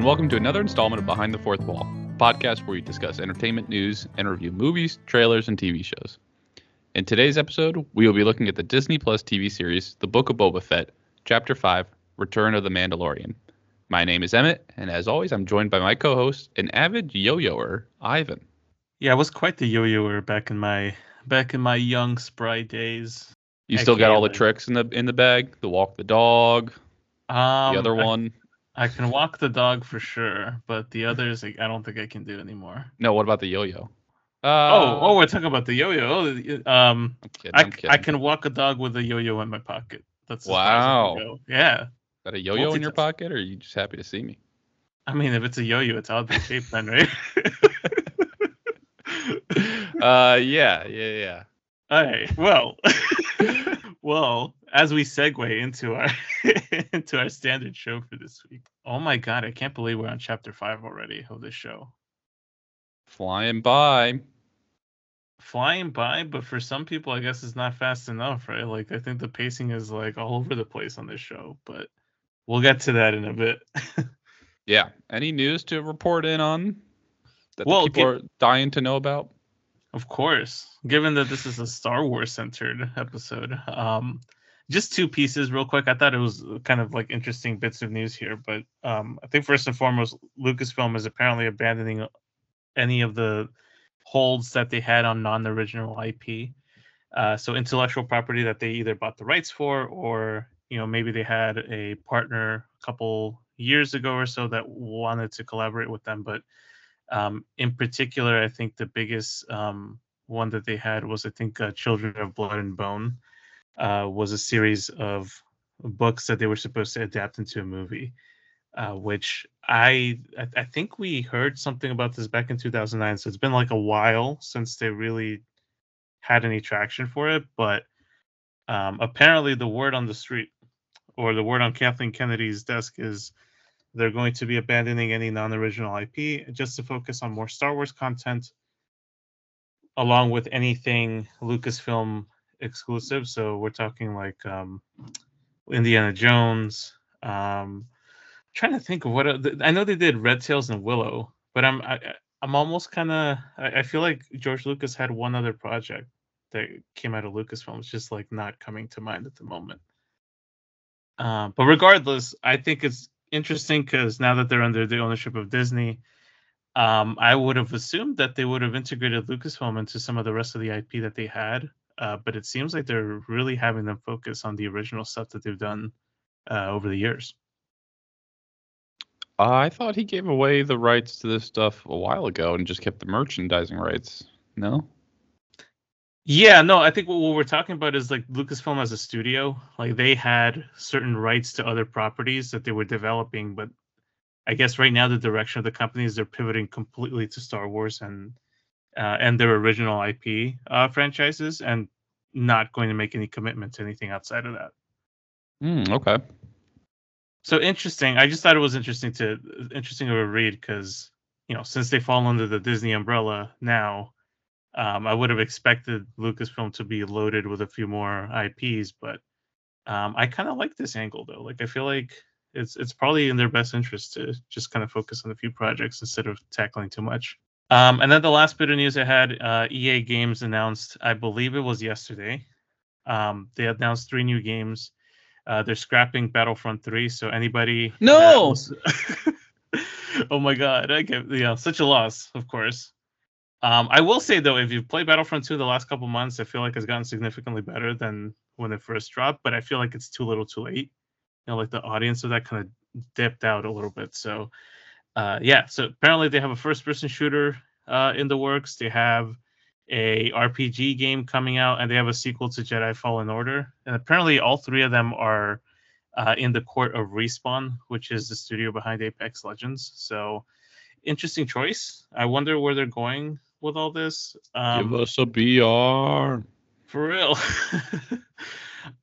And welcome to another installment of Behind the Fourth Wall, a podcast where we discuss entertainment news and review movies, trailers, and TV shows. In today's episode, we will be looking at the Disney Plus TV series The Book of Boba Fett, Chapter 5 Return of the Mandalorian. My name is Emmett, and as always, I'm joined by my co host, an avid yo yoer, Ivan. Yeah, I was quite the yo-yoer back in my back in my young spry days. You I still got all the tricks in the in the bag? The walk the dog, Um, the other one. I, can walk the dog for sure, but the others, I don't think I can do anymore. No, what about the yo yo? Uh, oh, oh, we're talking about the yo-yo. Oh, um, I'm kidding. I, I'm kidding. I can walk a dog with a yo-yo in my pocket. That's as far as I can Wow. Yeah, Got a yo yo in your pocket, or are you just happy to see me? I mean, if it's a yo-yo, it's out oddly shaped, then, right? uh, yeah, yeah, yeah. All right. Well, well, as we segue into our into our standard show for this week. Oh my god, I can't believe we're on chapter five already of this show. Flying by. Flying by, but for some people, I guess it's not fast enough, right? Like I think the pacing is like all over the place on this show, but we'll get to that in a bit. Yeah. Any news to report in on that Well, people are dying to know about? Of course, given that this is a Star Wars centered episode, um, just two pieces real quick. I thought it was kind of like interesting bits of news here, but um, I think first and foremost, Lucasfilm is apparently abandoning any of the holds that they had on non-original IP. Uh, so intellectual property that they either bought the rights for, or you know maybe they had a partner a couple years ago or so that wanted to collaborate with them, but um, in particular, I think the biggest um, one that they had was, I think, uh, Children of Blood and Bone, uh, was a series of books that they were supposed to adapt into a movie. Uh, which I, I think we heard something about this back in 2009. So it's been like a while since they really had any traction for it. But um, apparently, the word on the street, or the word on Kathleen Kennedy's desk, is they're going to be abandoning any non-original IP just to focus on more Star Wars content, along with anything Lucasfilm exclusive. So we're talking like um, Indiana Jones. Um, trying to think of what oth- I know they did Red Tails and Willow, but I'm I, I- I'm almost kind of I, I feel like George Lucas had one other project that came out of Lucasfilm. It's just like not coming to mind at the moment. Uh, but regardless, I think it's interesting because now that they're under the ownership of Disney, um, I would have assumed that they would have integrated Lucasfilm into some of the rest of the IP that they had. Uh, but it seems like they're really having them focus on the original stuff that they've done uh, over the years. I thought he gave away the rights to this stuff a while ago and just kept the merchandising rights. No? Yeah, no, I think what, what we're talking about is like Lucasfilm as a studio. Like they had certain rights to other properties that they were developing, but I guess right now the direction of the company is they're pivoting completely to Star Wars and uh, and their original IP uh, franchises, and not going to make any commitment to anything outside of that. Hmm, okay. So interesting. I just thought it was interesting to interesting of a read because you know since they fall under the Disney umbrella now, um, I would have expected Lucasfilm to be loaded with a few more IPs, but um, I kind of like this angle though. Like I feel like it's it's probably in their best interest to just kind of focus on a few projects instead of tackling too much. Um, and then the last bit of news I had, uh, EA Games announced, I believe it was yesterday. Um, they announced three new games. Uh, they're scrapping Battlefront 3, so anybody. No! was- oh my god! I get, yeah, such a loss, of course. Um, I will say though, if you've played Battlefront 2 the last couple months, I feel like it's gotten significantly better than when it first dropped. But I feel like it's too little, too late. You know, like the audience of that kind of dipped out a little bit. So, uh, yeah. So apparently they have a first-person shooter uh, in the works. They have a RPG game coming out, and they have a sequel to Jedi Fallen Order. And apparently, all three of them are uh, in the court of Respawn, which is the studio behind Apex Legends. So, interesting choice. I wonder where they're going with all this. Um, Give us a BR. for real.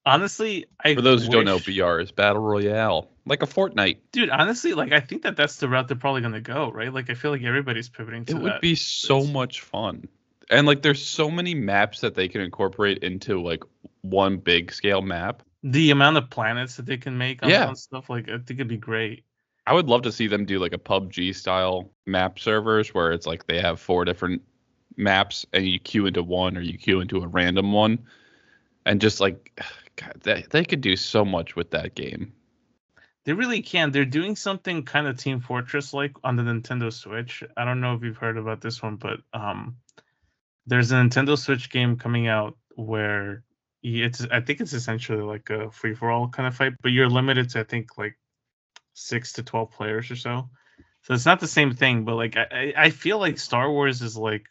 honestly, I For those who don't know, wish- BR is Battle Royale. Like a Fortnite. dude. Honestly, like I think that that's the route they're probably gonna go, right? Like I feel like everybody's pivoting to It would that. be so It's- much fun. And like there's so many maps that they can incorporate into like one big scale map. the amount of planets that they can make on, Yeah. stuff. Like I think it'd be great. I would love to see them do like a PUBG style map servers where it's like they have four different maps and you queue into one or you queue into a random one, and just like God, they they could do so much with that game. They really can. They're doing something kind of Team Fortress like on the Nintendo Switch. I don't know if you've heard about this one, but um, there's a Nintendo Switch game coming out where it's I think it's essentially like a free for all kind of fight, but you're limited to I think like six to twelve players or so. So it's not the same thing, but like I I feel like Star Wars is like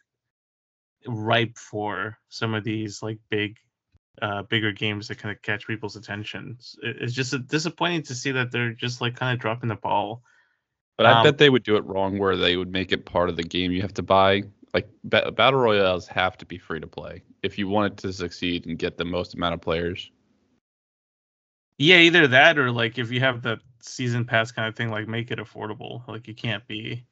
ripe for some of these like big uh, bigger games that kind of catch people's attention. It's just disappointing to see that they're just like kind of dropping the ball. But I um, bet they would do it wrong where they would make it part of the game you have to buy. Like battle royales have to be free to play if you want it to succeed and get the most amount of players. Yeah, either that or like if you have the season pass kind of thing, like make it affordable. Like you can't be.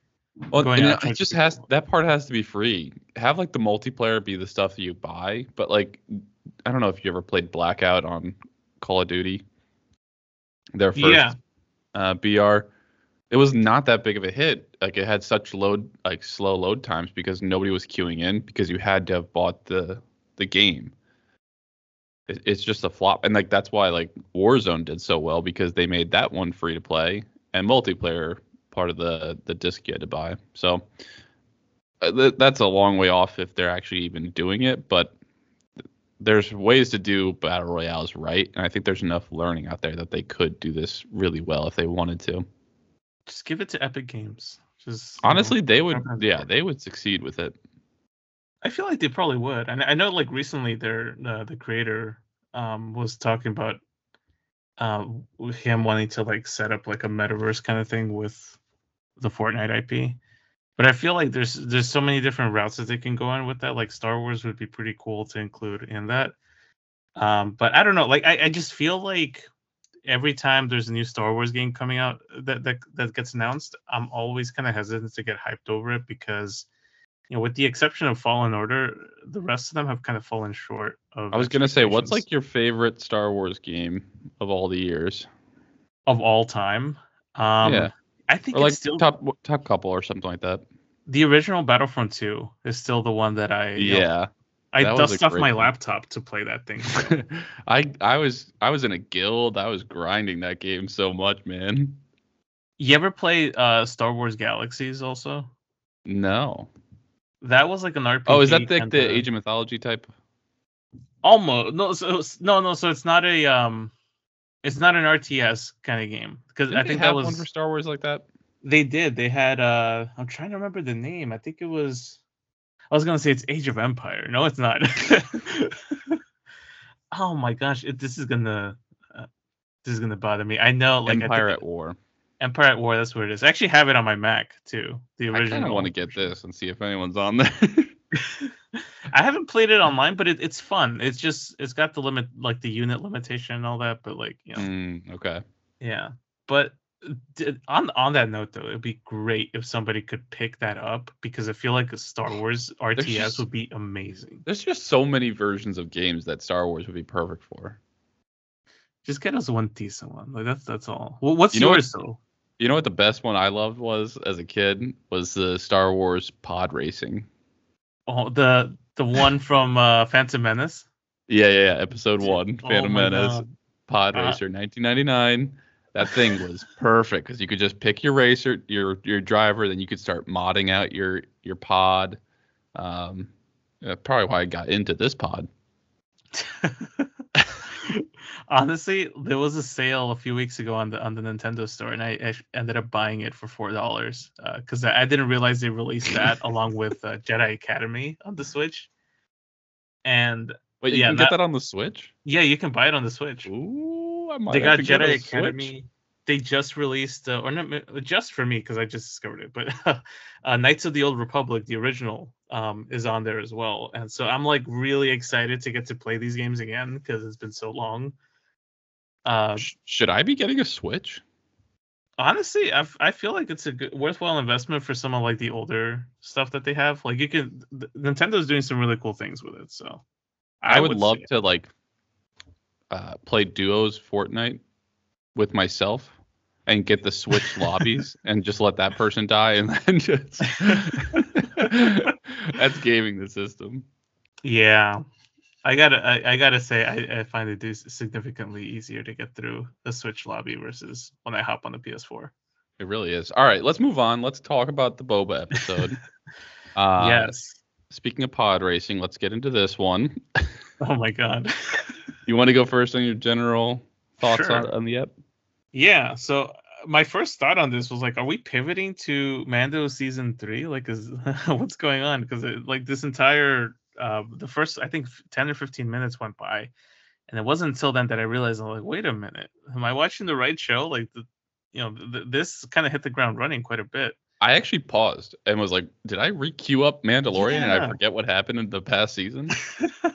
Well, it just has that part has to be free. Have like the multiplayer be the stuff that you buy, but like I don't know if you ever played Blackout on Call of Duty. Their first yeah. uh, BR. It was not that big of a hit. Like it had such load, like slow load times because nobody was queuing in because you had to have bought the the game. It, it's just a flop, and like that's why like Warzone did so well because they made that one free to play and multiplayer part of the the disc you had to buy. So uh, th- that's a long way off if they're actually even doing it, but there's ways to do battle royales right, and I think there's enough learning out there that they could do this really well if they wanted to. Just give it to Epic Games. Just honestly, know, they would. Yeah, they would succeed with it. I feel like they probably would. And I know, like recently, their uh, the creator um, was talking about uh, him wanting to like set up like a metaverse kind of thing with the Fortnite IP. But I feel like there's there's so many different routes that they can go on with that. Like Star Wars would be pretty cool to include in that. Um, but I don't know. Like I, I just feel like every time there's a new Star Wars game coming out that that, that gets announced, I'm always kind of hesitant to get hyped over it because you know, with the exception of Fallen Order, the rest of them have kind of fallen short of. I was gonna say, what's like your favorite Star Wars game of all the years? Of all time. Um, yeah. I think or like still top top couple or something like that. The original Battlefront 2 is still the one that I yeah. Know, I dust off my one. laptop to play that thing. I I was I was in a guild. I was grinding that game so much, man. You ever play uh Star Wars Galaxies also? No. That was like an RPG. Oh, is that the, the Age of Mythology type? Almost. No, so no, no. So it's not a um, it's not an RTS kind of game because I think that was one for Star Wars like that. They did. They had. uh I'm trying to remember the name. I think it was. I was gonna say it's Age of Empire. No, it's not. oh my gosh! It, this is gonna. Uh, this is gonna bother me. I know. Like Empire at War. Empire at War. That's what it is. I actually have it on my Mac too. The original. I kind of want to get this and see if anyone's on there. I haven't played it online, but it, it's fun. It's just it's got the limit, like the unit limitation and all that. But like you know, mm, okay, yeah. But on on that note, though, it'd be great if somebody could pick that up because I feel like a Star Wars RTS just, would be amazing. There's just so many versions of games that Star Wars would be perfect for. Just get us one decent one. Like that's that's all. Well, what's you yours what, though? You know what the best one I loved was as a kid was the Star Wars pod racing. Oh, the the one from uh, Phantom Menace. Yeah, yeah, yeah. Episode one, oh Phantom oh Menace, God. Pod uh, Racer, uh, 1999. That thing was perfect because you could just pick your racer, your your driver, then you could start modding out your your pod. Um, probably why I got into this pod. Honestly, there was a sale a few weeks ago on the on the Nintendo store, and I, I ended up buying it for four dollars because uh, I, I, didn't realize they released that along with uh, Jedi Academy on the Switch. And wait, you yeah, can get that, that on the Switch? Yeah, you can buy it on the Switch. Ooh, I might they got Jedi Academy. They just released, uh, or not just for me because I just discovered it, but uh, Knights of the Old Republic, the original, um, is on there as well. And so I'm like really excited to get to play these games again because it's been so long. Uh, Should I be getting a Switch? Honestly, I, I feel like it's a good, worthwhile investment for some of like the older stuff that they have. Like you can, Nintendo's doing some really cool things with it. So I, I would, would love to like uh, play duos Fortnite with myself and get the switch lobbies and just let that person die and then just that's gaming the system. Yeah, I gotta I, I gotta say I, I find it is significantly easier to get through the Switch lobby versus when I hop on the PS4. It really is. All right, let's move on. Let's talk about the Boba episode. uh, yes. Speaking of pod racing, let's get into this one. Oh my god. you want to go first on your general thoughts Sure. on, on the ep? Yeah. So uh, my first thought on this was like, are we pivoting to Mando season three? Like, is what's going on? Because like this entire uh, the first I think ten or fifteen minutes went by, and it wasn't until then that I realized I'm like, wait a minute, am I watching the right show? Like the you know th- this kind of hit the ground running quite a bit. I actually paused and was like, did I re-queue up Mandalorian and I forget what happened in the past season?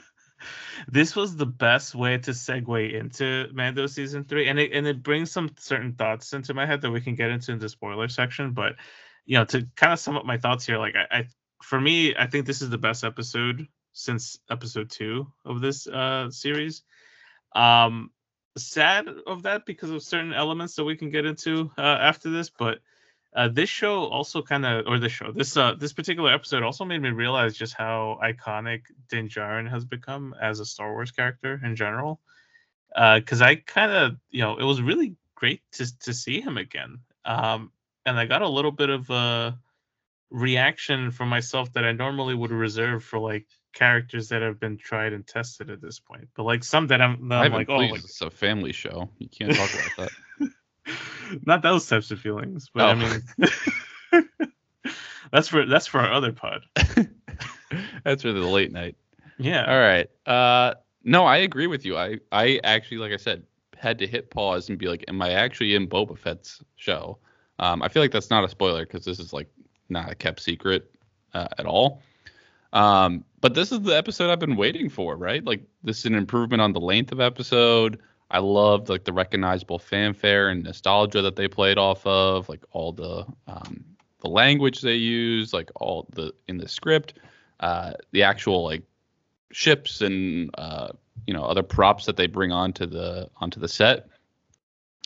this was the best way to segue into Mando season three, and it and it brings some certain thoughts into my head that we can get into in the spoiler section. But you know, to kind of sum up my thoughts here, like I, I for me, I think this is the best episode since episode two of this uh series. Um, sad of that because of certain elements that we can get into uh, after this, but uh, this show also kind of, or this show, this uh, this particular episode also made me realize just how iconic Din Djarin has become as a Star Wars character in general. Because I kind of, you know, it was really great to to see him again, um, and I got a little bit of a reaction from myself that I normally would reserve for like characters that have been tried and tested at this point. But like some that I'm, that I'm like, oh, like, it's a family show. You can't talk about that. not those types of feelings but i Oh. mean that's for that's for our other pod That's for the late night. yeah All right. Uh, no, I agree with you. I, I actually, like I said, had to hit pause and be like, am I actually in Boba Fett's show? Um, I feel like that's not a spoiler because this is like not a kept secret uh, at all. Um, but this is the episode I've been waiting for, right? Like this is an improvement on the length of episode. I loved like the recognizable fanfare and nostalgia that they played off of, like all the um, the language they use, like all the in the script, uh, the actual like ships and uh, you know other props that they bring onto the onto the set.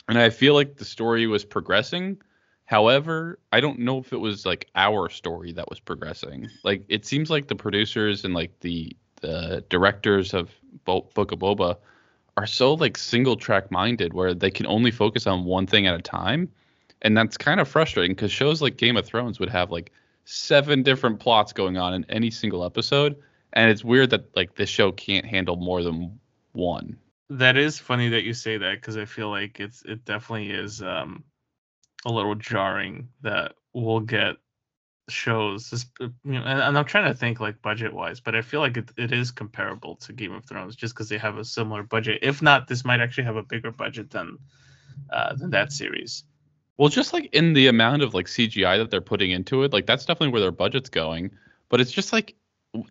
And I feel like the story was progressing. However, I don't know if it was like our story that was progressing. Like it seems like the producers and like the the directors of Bo- Book of Boba are so like single track minded where they can only focus on one thing at a time. And that's kind of frustrating because shows like Game of Thrones would have like seven different plots going on in any single episode. And it's weird that like this show can't handle more than one. that is funny that you say that because i feel like it's it definitely is um a little jarring that we'll get shows this, you know, and, and i'm trying to think like budget wise but i feel like it, it is comparable to game of thrones just because they have a similar budget if not this might actually have a bigger budget than uh than that series Well, just like in the amount of like CGI that they're putting into it, like that's definitely where their budget's going. But it's just like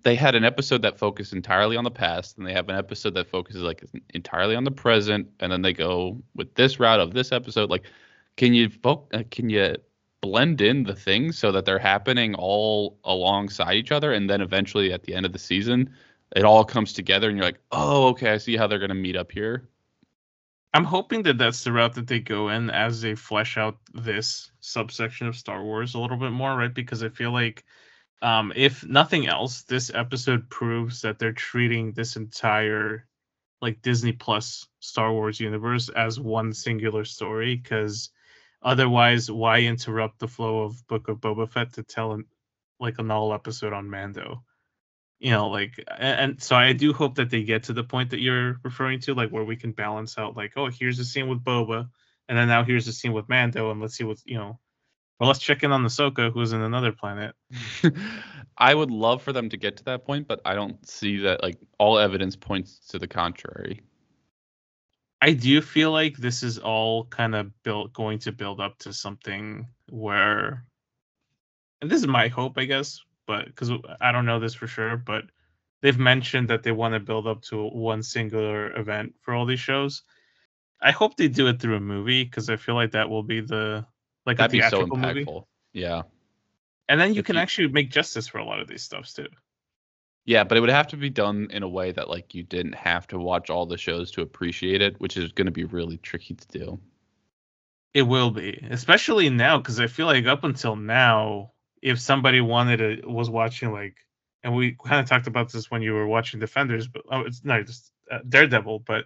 they had an episode that focused entirely on the past, and they have an episode that focuses like entirely on the present, and then they go with this route of this episode. Like, can you fo- uh, can you blend in the things so that they're happening all alongside each other, and then eventually at the end of the season, it all comes together, and you're like, oh, okay, I see how they're gonna meet up here. I'm hoping that that's the route that they go in as they flesh out this subsection of Star Wars a little bit more, right? Because I feel like, um, if nothing else, this episode proves that they're treating this entire like Disney Plus Star Wars universe as one singular story. Because otherwise, why interrupt the flow of Book of Boba Fett to tell an, like a null episode on Mando? you know like a- and so i do hope that they get to the point that you're referring to like where we can balance out like oh here's the scene with boba and then now here's the scene with mando and let's see what's you know well, let's check in on Ahsoka who's in another planet I would love for them to get to that point, but I don't see that like all evidence points to the contrary. I do feel like this is all kind of built going to build up to something where and this is my hope i guess but because i don't know this for sure but they've mentioned that they want to build up to one singular event for all these shows i hope they do it through a movie because i feel like that will be the like That'd a be so theatrical impactful. movie Yeah. and then you If can you- actually make justice for a lot of these stuffs too Yeah, but it would have to be done in a way that like you didn't have to watch all the shows to appreciate it, which is going to be really tricky to do. It will be, especially now, because I feel like up until now, if somebody wanted to was watching like, and we kind of talked about this when you were watching Defenders, but oh, it's not just uh, Daredevil. But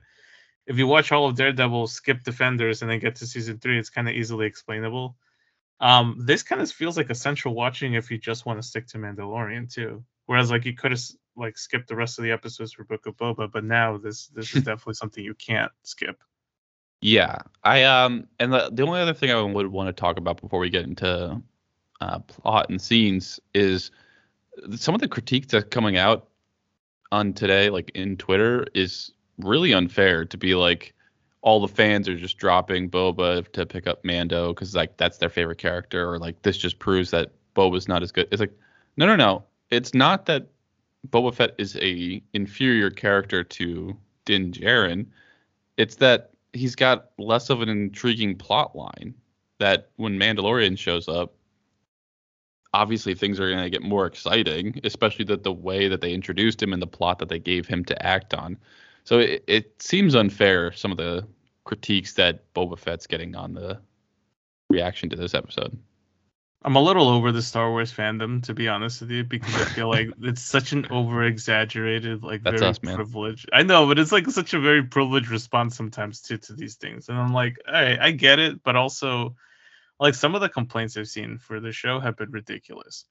if you watch all of Daredevil, skip Defenders, and then get to season three, it's kind of easily explainable. Um, this kind of feels like essential watching if you just want to stick to Mandalorian too. Whereas like you could have like skipped the rest of the episodes for Book of Boba, but now this this is definitely something you can't skip. Yeah, I um, and the the only other thing I would want to talk about before we get into uh, plot and scenes is some of the critiques that's coming out on today, like in Twitter, is really unfair to be like all the fans are just dropping Boba to pick up Mando because like that's their favorite character, or like this just proves that Boba's not as good. It's like no, no, no. It's not that Boba Fett is a inferior character to Din Djarin. It's that he's got less of an intriguing plot line. That when Mandalorian shows up, obviously things are going to get more exciting, especially that the way that they introduced him and the plot that they gave him to act on. So it, it seems unfair some of the critiques that Boba Fett's getting on the reaction to this episode. I'm a little over the Star Wars fandom, to be honest with you, because I feel like it's such an over exaggerated, like That's very us, privileged. I know, but it's like such a very privileged response sometimes to to these things. And I'm like, all right, I get it, but also like some of the complaints I've seen for the show have been ridiculous.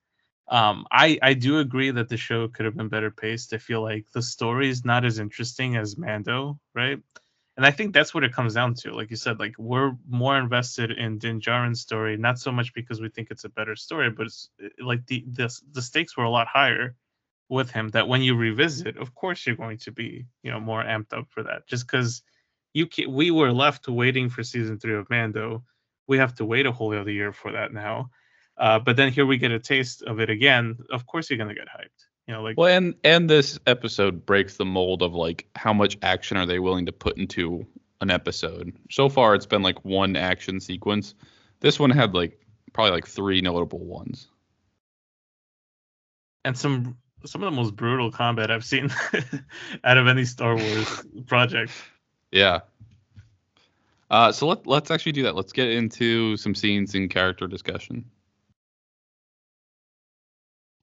Um, I I do agree that the show could have been better paced. I feel like the story is not as interesting as Mando, right? And I think that's what it comes down to. Like you said, like we're more invested in Din Djarin's story, not so much because we think it's a better story, but it's eh, like the the the stakes were a lot higher with him. That when you revisit, of course you're going to be you know more amped up for that. Just because you can, we were left waiting for season three of Mando, we have to wait a whole other year for that now. Uh, but then here we get a taste of it again. Of course you're gonna get hyped. You know, like Well, and and this episode breaks the mold of like how much action are they willing to put into an episode. So far, it's been like one action sequence. This one had like probably like three notable ones. and some some of the most brutal combat I've seen out of any Star Wars project. Yeah. Uh, so let let's actually do that. Let's get into some scenes and character discussion.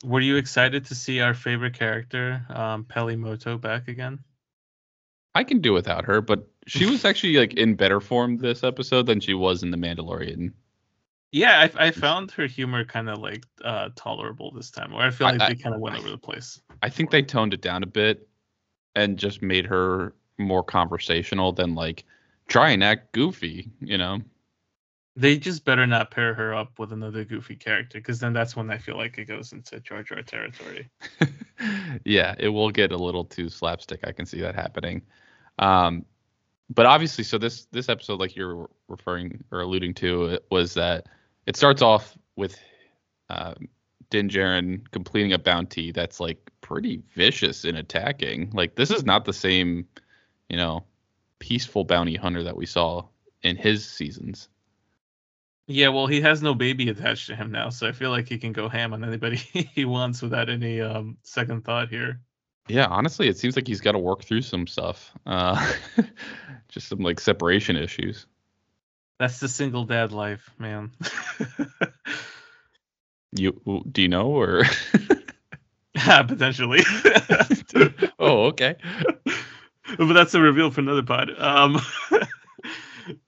Were you excited to see our favorite character, um, Peli Moto, back again? I can do without her, but she was actually like in better form this episode than she was in the Mandalorian. Yeah, I, I found her humor kind of like uh, tolerable this time, where I feel like I- they kind of went over the place. I think they toned it down a bit and just made her more conversational than like try and act goofy, you know? They just better not pair her up with another goofy character, because then that's when I feel like it goes into Jar Jar territory. yeah, it will get a little too slapstick. I can see that happening. Um, but obviously, so this this episode, like you're referring or alluding to, was that it starts off with uh, Din Djarin completing a bounty that's like pretty vicious in attacking. Like this is not the same, you know, peaceful bounty hunter that we saw in his seasons. Yeah, well, he has no baby attached to him now, so I feel like he can go ham on anybody he wants without any um, second thought here. Yeah, honestly, it seems like he's got to work through some stuff. Uh, just some like separation issues. That's the single dad life, man. You do you know or? Potentially. oh, okay. but that's a reveal for another pod. Um,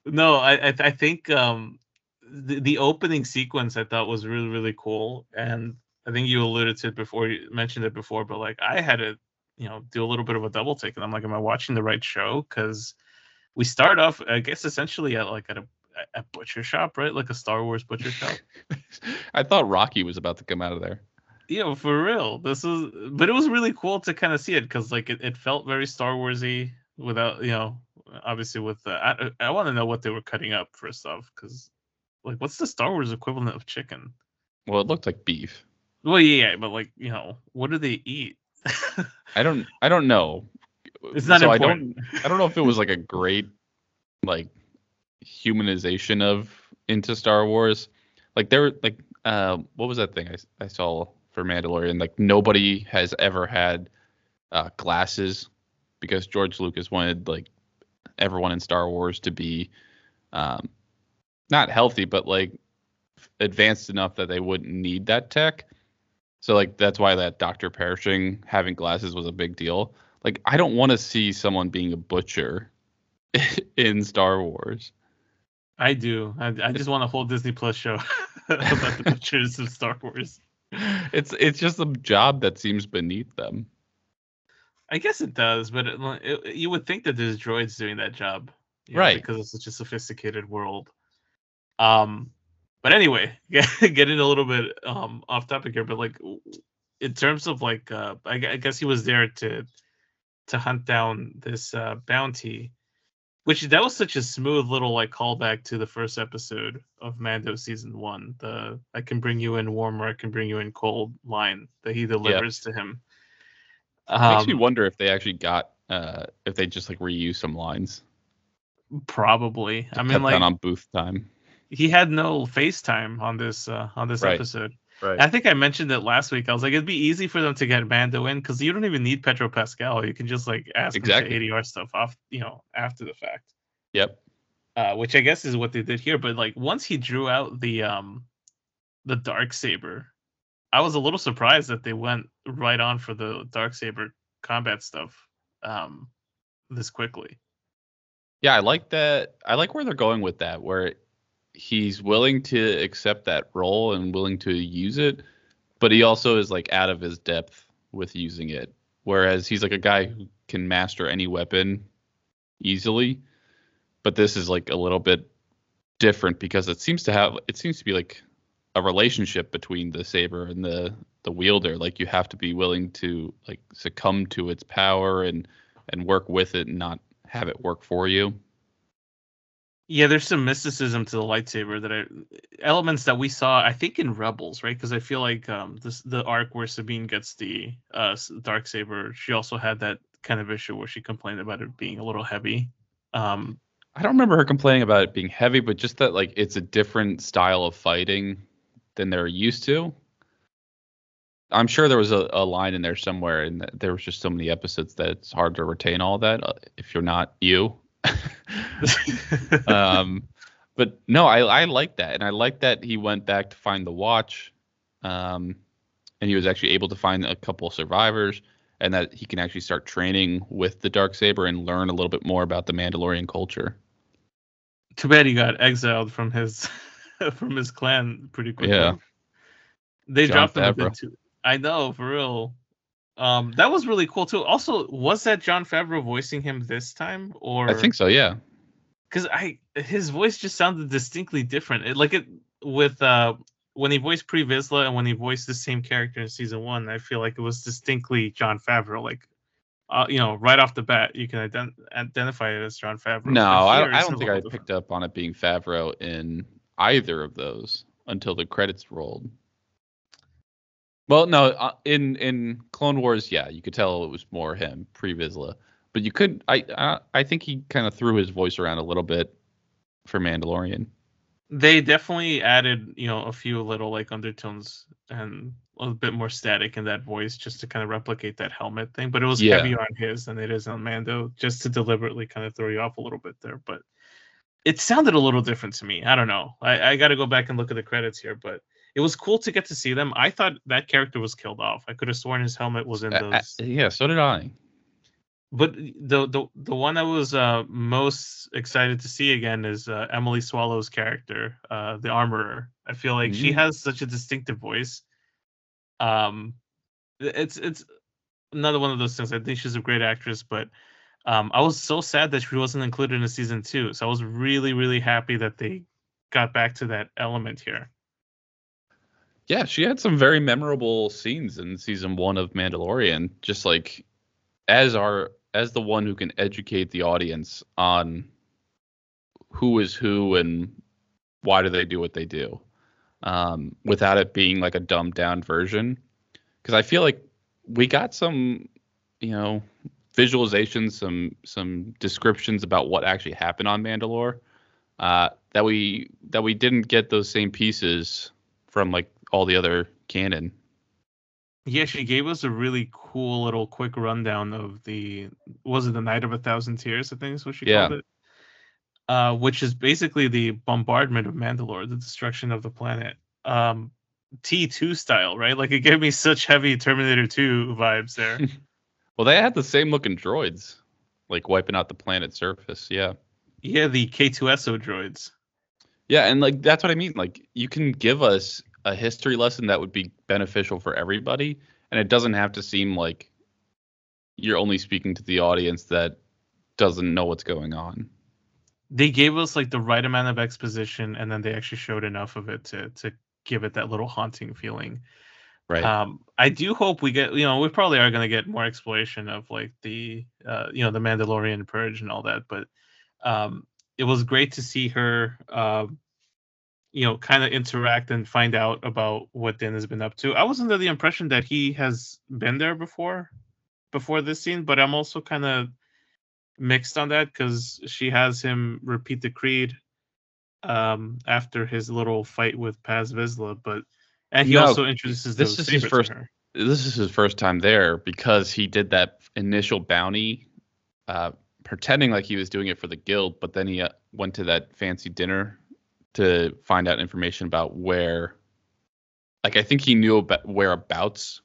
no, I I, I think um, the the opening sequence I thought was really really cool, and I think you alluded to it before, you mentioned it before, but like I had to, you know, do a little bit of a double take, and I'm like, am I watching the right show? Because we start off, I guess, essentially at like at a a butcher shop, right? Like a Star Wars butcher shop. I thought Rocky was about to come out of there. Yeah, for real. This was, but it was really cool to kind of see it because like it, it felt very Star Warsy without, you know, obviously with the. I, I want to know what they were cutting up first off because, like, what's the Star Wars equivalent of chicken? Well, it looked like beef. Well, yeah, but like, you know, what do they eat? I don't. I don't know. it's not so important. I don't. I don't know if it was like a great, like, humanization of into Star Wars. Like there, were like, uh, what was that thing I I saw for Mandalorian? Like nobody has ever had uh, glasses because George Lucas wanted like everyone in Star Wars to be um, not healthy, but like advanced enough that they wouldn't need that tech. So like that's why that Doctor Pershing having glasses was a big deal. Like I don't want to see someone being a butcher in Star Wars. I do. I, I just want a whole Disney Plus show about the butchers of Star Wars. It's it's just a job that seems beneath them. I guess it does, but it, it, you would think that there's droids doing that job, know, right? Because it's such a sophisticated world. Um, but anyway, getting a little bit um off topic here, but like in terms of like, uh, I, I guess he was there to to hunt down this uh, bounty, which that was such a smooth little like callback to the first episode of Mando season one. The I can bring you in warm or I can bring you in cold line that he delivers to him. Um, Makes me um, wonder if they actually got uh if they just like reuse some lines. Probably. I mean, like on booth time. He had no FaceTime on this uh on this right. episode. Right. I think I mentioned it last week. I was like, it'd be easy for them to get Mando in because you don't even need Pedro Pascal. You can just like ask exactly. him to ADR stuff off, you know, after the fact. Yep. Uh, which I guess is what they did here. But like once he drew out the um the dark saber, I was a little surprised that they went right on for the dark saber combat stuff um this quickly. Yeah, I like that. I like where they're going with that, where he's willing to accept that role and willing to use it, but he also is like out of his depth with using it. Whereas he's like a guy who can master any weapon easily, but this is like a little bit different because it seems to have it seems to be like a relationship between the saber and the the wielder. Like you have to be willing to like succumb to its power and and work with it and not have it work for you. Yeah, there's some mysticism to the lightsaber that I elements that we saw, I think, in Rebels, right? Because I feel like um, this the arc where Sabine gets the uh, dark saber, she also had that kind of issue where she complained about it being a little heavy. Um, I don't remember her complaining about it being heavy, but just that like it's a different style of fighting than they're used to. I'm sure there was a, a line in there somewhere, and there was just so many episodes that it's hard to retain all that uh, if you're not you. um, but no, I I like that, and I like that he went back to find the watch, um, and he was actually able to find a couple survivors, and that he can actually start training with the dark saber and learn a little bit more about the Mandalorian culture. Too bad he got exiled from his from his clan pretty quickly. Yeah, they Jon dropped him a bit too. I know for real. Um, that was really cool too. Also, was that Jon Favreau voicing him this time, or I think so, yeah. Because I his voice just sounded distinctly different. It, like it with uh when he voiced Pre Vizsla and when he voiced the same character in season one, I feel like it was distinctly Jon Favreau. Like, uh, you know, right off the bat, you can ident- identify it as Jon Favreau. No, I, I, don't think I different. picked up on it being Favreau in either of those until the credits rolled. Well, no, uh, in in Clone Wars, yeah, you could tell it was more him pre Vizsla, but you could I I, I think he kind of threw his voice around a little bit for Mandalorian. They definitely added, you know, a few little like undertones and a bit more static in that voice just to kind of replicate that helmet thing. But it was yeah. heavier on his than it is on Mando, just to deliberately kind of throw you off a little bit there. But it sounded a little different to me. I don't know. I, I got to go back and look at the credits here, but it was cool to get to see them. I thought that character was killed off. I could have sworn his helmet was in those. Uh, uh, yeah, so did I. But the the the one I was uh, most excited to see again is uh, Emily Swallow's character, uh, the armorer. I feel like mm-hmm. she has such a distinctive voice. Um, it's it's another one of those things. I think she's a great actress, but um, I was so sad that she wasn't included in season two. So I was really really happy that they got back to that element here. Yeah, she had some very memorable scenes in season one of Mandalorian. Just like as our as the one who can educate the audience on who is who and why do they do what they do, um, without it being like a dumbed down version. Because I feel like we got some, you know, visualizations, some some descriptions about what actually happened on Mandalore. Uh, that we that we didn't get those same pieces from like all the other canon. Yeah, she gave us a really cool little quick rundown of the was it the Night of a Thousand Tears? I think is what she yeah. called it. uh, which is basically the bombardment of Mandalore, the destruction of the planet. Um, T2 style, right? Like it gave me such heavy Terminator 2 vibes there. well, they had the same looking droids, like wiping out the planet's surface. Yeah. Yeah, the K2SO droids. Yeah, and like that's what I mean. Like you can give us a history lesson that would be beneficial for everybody, and it doesn't have to seem like you're only speaking to the audience that doesn't know what's going on. They gave us like the right amount of exposition, and then they actually showed enough of it to to give it that little haunting feeling. Right. Um, I do hope we get, you know, we probably are going to get more exploration of like the, uh, you know, the Mandalorian purge and all that. But um, it was great to see her, uh, you know, kind of interact and find out about what Din has been up to. I was under the impression that he has been there before, before this scene, but I'm also kind of mixed on that because she has him repeat the creed um, after his little fight with Paz Vizsla, but and he no, also introduces this is his first. This is his first time there because he did that initial bounty, uh, pretending like he was doing it for the guild, but then he uh, went to that fancy dinner to find out information about where. Like I think he knew about whereabouts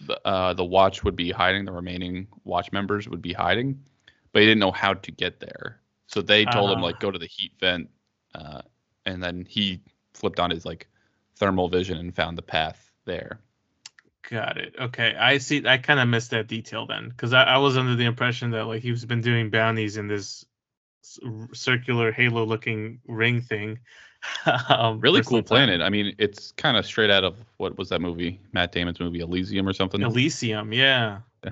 the, uh, the watch would be hiding, the remaining watch members would be hiding, but he didn't know how to get there. So they told uh, him like go to the heat vent uh, and then he flipped on his like thermal vision and found the path there. Got it. Okay, I see. I kind of missed that detail then, because I, I, was under the impression that like he's been doing bounties in this circular halo-looking ring thing. um, really cool planet. I mean, it's kind of straight out of what was that movie? Matt Damon's movie Elysium or something. Elysium, yeah.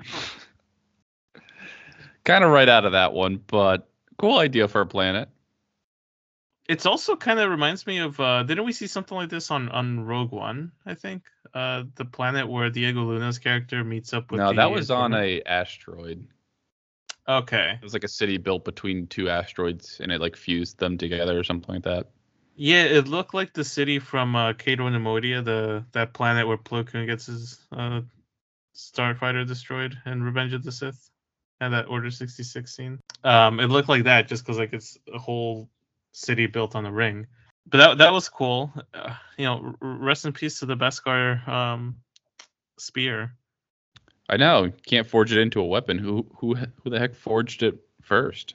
kind of right out of that one, but cool idea for a planet it's also kind of reminds me of uh didn't we see something like this on on Rogue One? I think uh the planet where Diego Luna's character meets up with. No, that was on a asteroid. Okay. It was like a city built between two asteroids, and it like fused them together or something like that. Yeah, it looked like the city from uh, Cato Neimoidia, the that planet where Plo Koon gets his uh, starfighter destroyed in Revenge of the Sith, and that Order sixty six scene. Um, it looked like that just because like it's a whole city built on the ring. But that that was cool. Uh, you know, rest in peace to the Beskar um, spear. I know. Can't forge it into a weapon. Who who who the heck forged it first?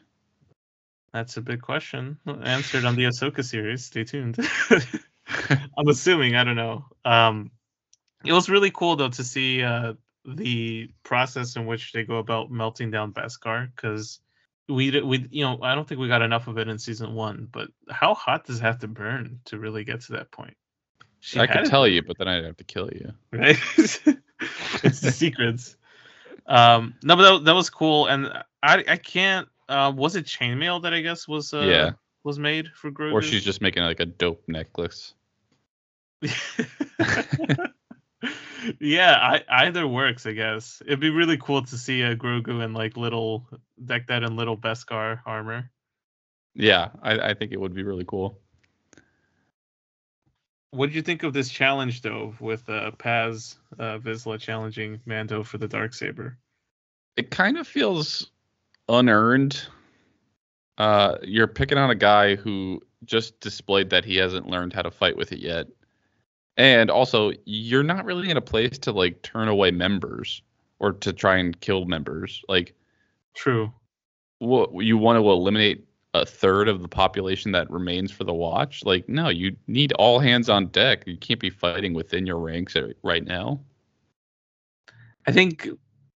That's a big question. Answered on the Ahsoka series. Stay tuned. I'm assuming. I don't know. Um, it was really cool though to see uh, the process in which they go about melting down Beskar because we we you know I don't think we got enough of it in season one. But how hot does it have to burn to really get to that point? She I could tell you, but then I'd have to kill you. Right? it's the secrets. Um, no, but that, that was cool, and I I can't. Uh, was it chainmail that I guess was uh, yeah was made for Grogu? Or she's just making like a dope necklace. yeah, I, either works, I guess. It'd be really cool to see a Grogu in like little deck that in little Beskar armor. Yeah, I, I think it would be really cool. What did you think of this challenge though, with uh, Paz uh, Vizsla challenging Mando for the dark saber? It kind of feels unearned. Uh, you're picking on a guy who just displayed that he hasn't learned how to fight with it yet and also, you're not really in a place to like turn away members or to try and kill members. Like, true. What you want to eliminate a third of the population that remains for the watch? Like, no, you need all hands on deck. You can't be fighting within your ranks right now. I think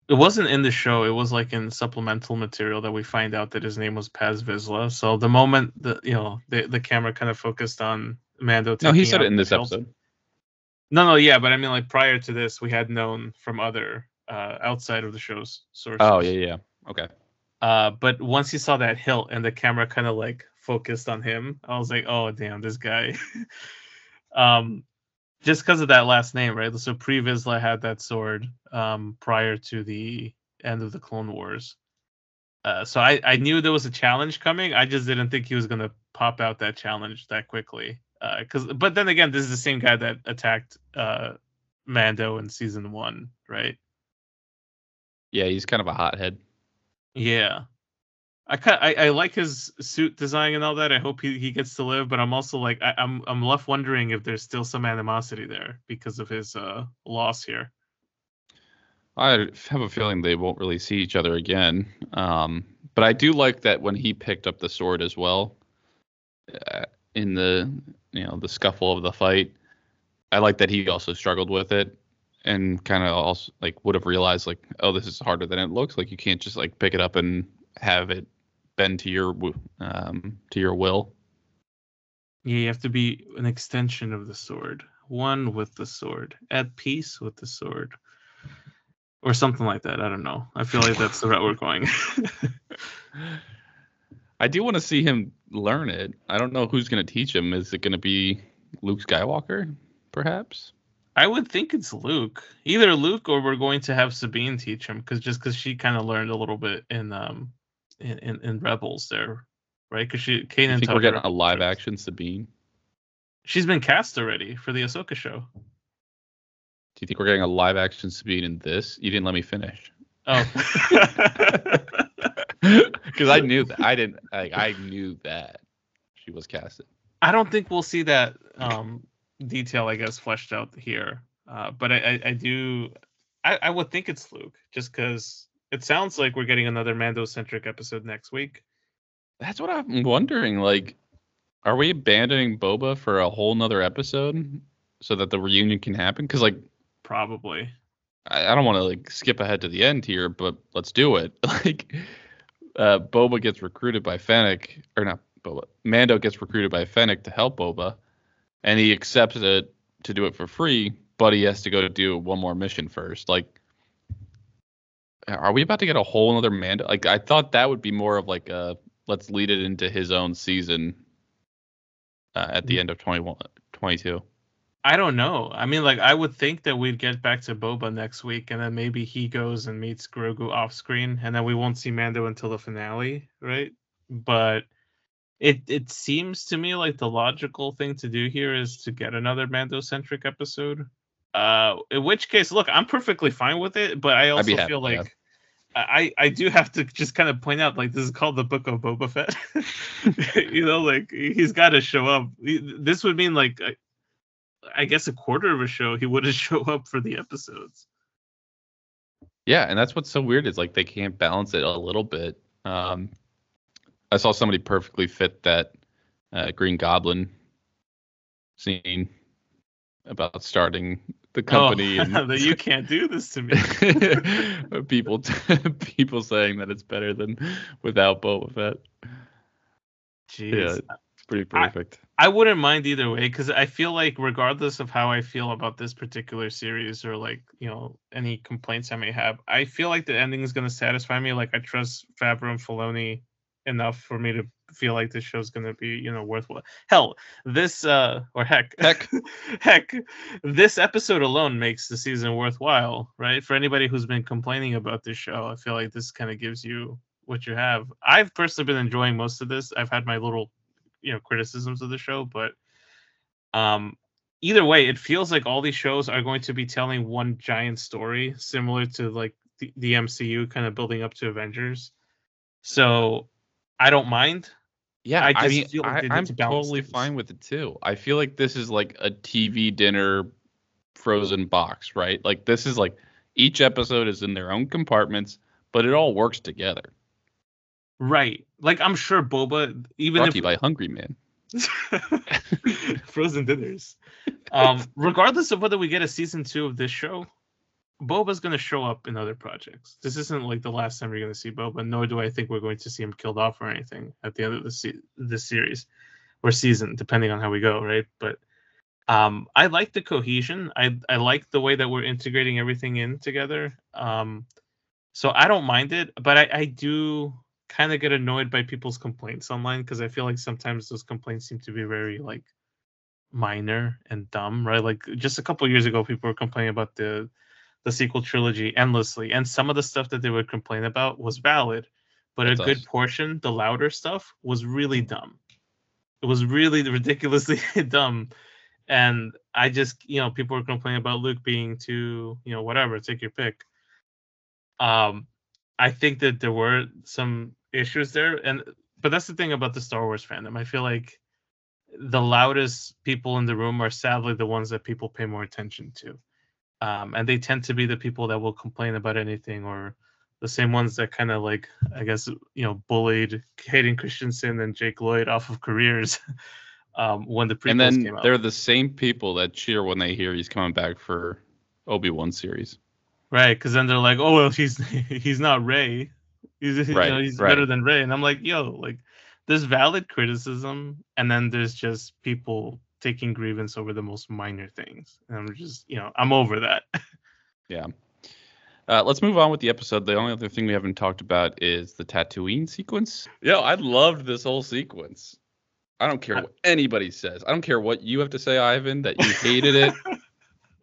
it wasn't in the show. It was like in supplemental material that we find out that his name was Paz Vizsla. So the moment the you know the the camera kind of focused on Mando. No, he said it in this episode. No, no, yeah, but I mean, like prior to this, we had known from other uh, outside of the show's sources. Oh yeah, yeah, okay. Uh, but once he saw that hilt and the camera kind of like focused on him, I was like, oh damn, this guy. um, just because of that last name, right? So Pre Vizsla had that sword um prior to the end of the Clone Wars. Uh, so I, I knew there was a challenge coming. I just didn't think he was gonna pop out that challenge that quickly because uh, but then again, this is the same guy that attacked uh, Mando in season one, right? Yeah, he's kind of a hothead. Yeah. I, I I like his suit design and all that. I hope he, he gets to live, but I'm also like I, am I'm, I'm left wondering if there's still some animosity there because of his uh loss here. I have a feeling they won't really see each other again. Um, but I do like that when he picked up the sword as well, uh, in the you know the scuffle of the fight. I like that he also struggled with it and kind of also like would have realized like oh this is harder than it looks. Like you can't just like pick it up and have it bend to your um, to your will. Yeah, you have to be an extension of the sword, one with the sword, at peace with the sword, or something like that. I don't know. I feel like that's the route we're going. I do want to see him learn it. I don't know who's going to teach him. Is it going to be Luke Skywalker, perhaps? I would think it's Luke. Either Luke or we're going to have Sabine teach him because just because she kind of learned a little bit in um in, in, in Rebels there, right? Because she Kanan. think we're getting a live action Sabine? She's been cast already for the Ahsoka show. Do you think we're getting a live action Sabine in this? You didn't let me finish. Oh. Because I knew that I didn't like I knew that she was casted. I don't think we'll see that um, detail, I guess, fleshed out here. Uh, but I, I, I do, I, I would think it's Luke, just because it sounds like we're getting another Mando centric episode next week. That's what I'm wondering. Like, are we abandoning Boba for a whole nother episode so that the reunion can happen? Because like, probably. I, I don't want to like skip ahead to the end here, but let's do it. Like, uh, Boba gets recruited by Fennec, or not Boba. Mando gets recruited by Fennec to help Boba, and he accepts it to do it for free, but he has to go to do one more mission first. Like, are we about to get a whole other Mando? Like I thought that would be more of like a let's lead it into his own season uh, at the end of 21, 22. I don't know. I mean, like I would think that we'd get back to Boba next week, and then maybe he goes and meets Grogu off screen, and then we won't see Mando until the finale, right? But it it seems to me like the logical thing to do here is to get another Mando centric episode uh, in which case, look, I'm perfectly fine with it, but I also feel like yeah. I I do have to just kind of point out like this is called the Book of Boba Fett. you know, like he's got to show up. This would mean like I guess a quarter of a show he would have show up for the episodes. Yeah, and that's what's so weird is like they can't balance it a little bit. Um, I saw somebody perfectly fit that uh, Green Goblin scene about starting the oh, company. Oh, and that you can't do this to me. people, people saying that it's better than without Boba Fett. Jeez. Yeah, it's pretty perfect. I, I wouldn't mind either way because I feel like regardless of how I feel about this particular series or like you know any complaints I may have, I feel like the ending is going to satisfy me. Like I trust Favreau and Filoni enough for me to feel like this show's gonna be you know worthwhile. Hell, this uh or heck heck heck, this episode alone makes the season worthwhile, right? For anybody who's been complaining about this show, I feel like this kind of gives you what you have. I've personally been enjoying most of this. I've had my little you know criticisms of the show, but um either way, it feels like all these shows are going to be telling one giant story, similar to like the, the MCU kind of building up to Avengers. So I don't mind. Yeah, I, I mean, like I, am totally things. fine with it too. I feel like this is like a TV dinner frozen box, right? Like this is like each episode is in their own compartments, but it all works together. Right. Like I'm sure Boba, even Brought if to you by Hungry Man. frozen dinners. Um, regardless of whether we get a season two of this show, Boba's going to show up in other projects. This isn't like the last time you're going to see Boba, nor do I think we're going to see him killed off or anything at the end of the se- this series or season, depending on how we go, right? But um, I like the cohesion. I I like the way that we're integrating everything in together. Um, so I don't mind it, but I, I do kind of get annoyed by people's complaints online because I feel like sometimes those complaints seem to be very like minor and dumb, right? Like just a couple years ago, people were complaining about the the sequel trilogy endlessly, and some of the stuff that they would complain about was valid, but a good portion, the louder stuff, was really dumb. It was really ridiculously dumb, and I just, you know, people were complaining about Luke being too, you know, whatever, take your pick. Um, I think that there were some issues there, and but that's the thing about the Star Wars fandom. I feel like the loudest people in the room are sadly the ones that people pay more attention to, um, and they tend to be the people that will complain about anything or the same ones that kind of like I guess you know bullied Hayden Christensen and Jake Lloyd off of careers um, when the prequels and then came out. they're the same people that cheer when they hear he's coming back for Obi Wan series. Right, because then they're like, "Oh well, he's he's not Rey. He's you know, he's right. better than Rey." And I'm like, "Yo, like, there's valid criticism, and then there's just people taking grievance over the most minor things." And I'm just, you know, I'm over that. Yeah. Uh, let's move on with the episode. The only other thing we haven't talked about is the Tatooine sequence. Yo, I loved this whole sequence. I don't care what anybody says. I don't care what you have to say, Ivan, that you hated it.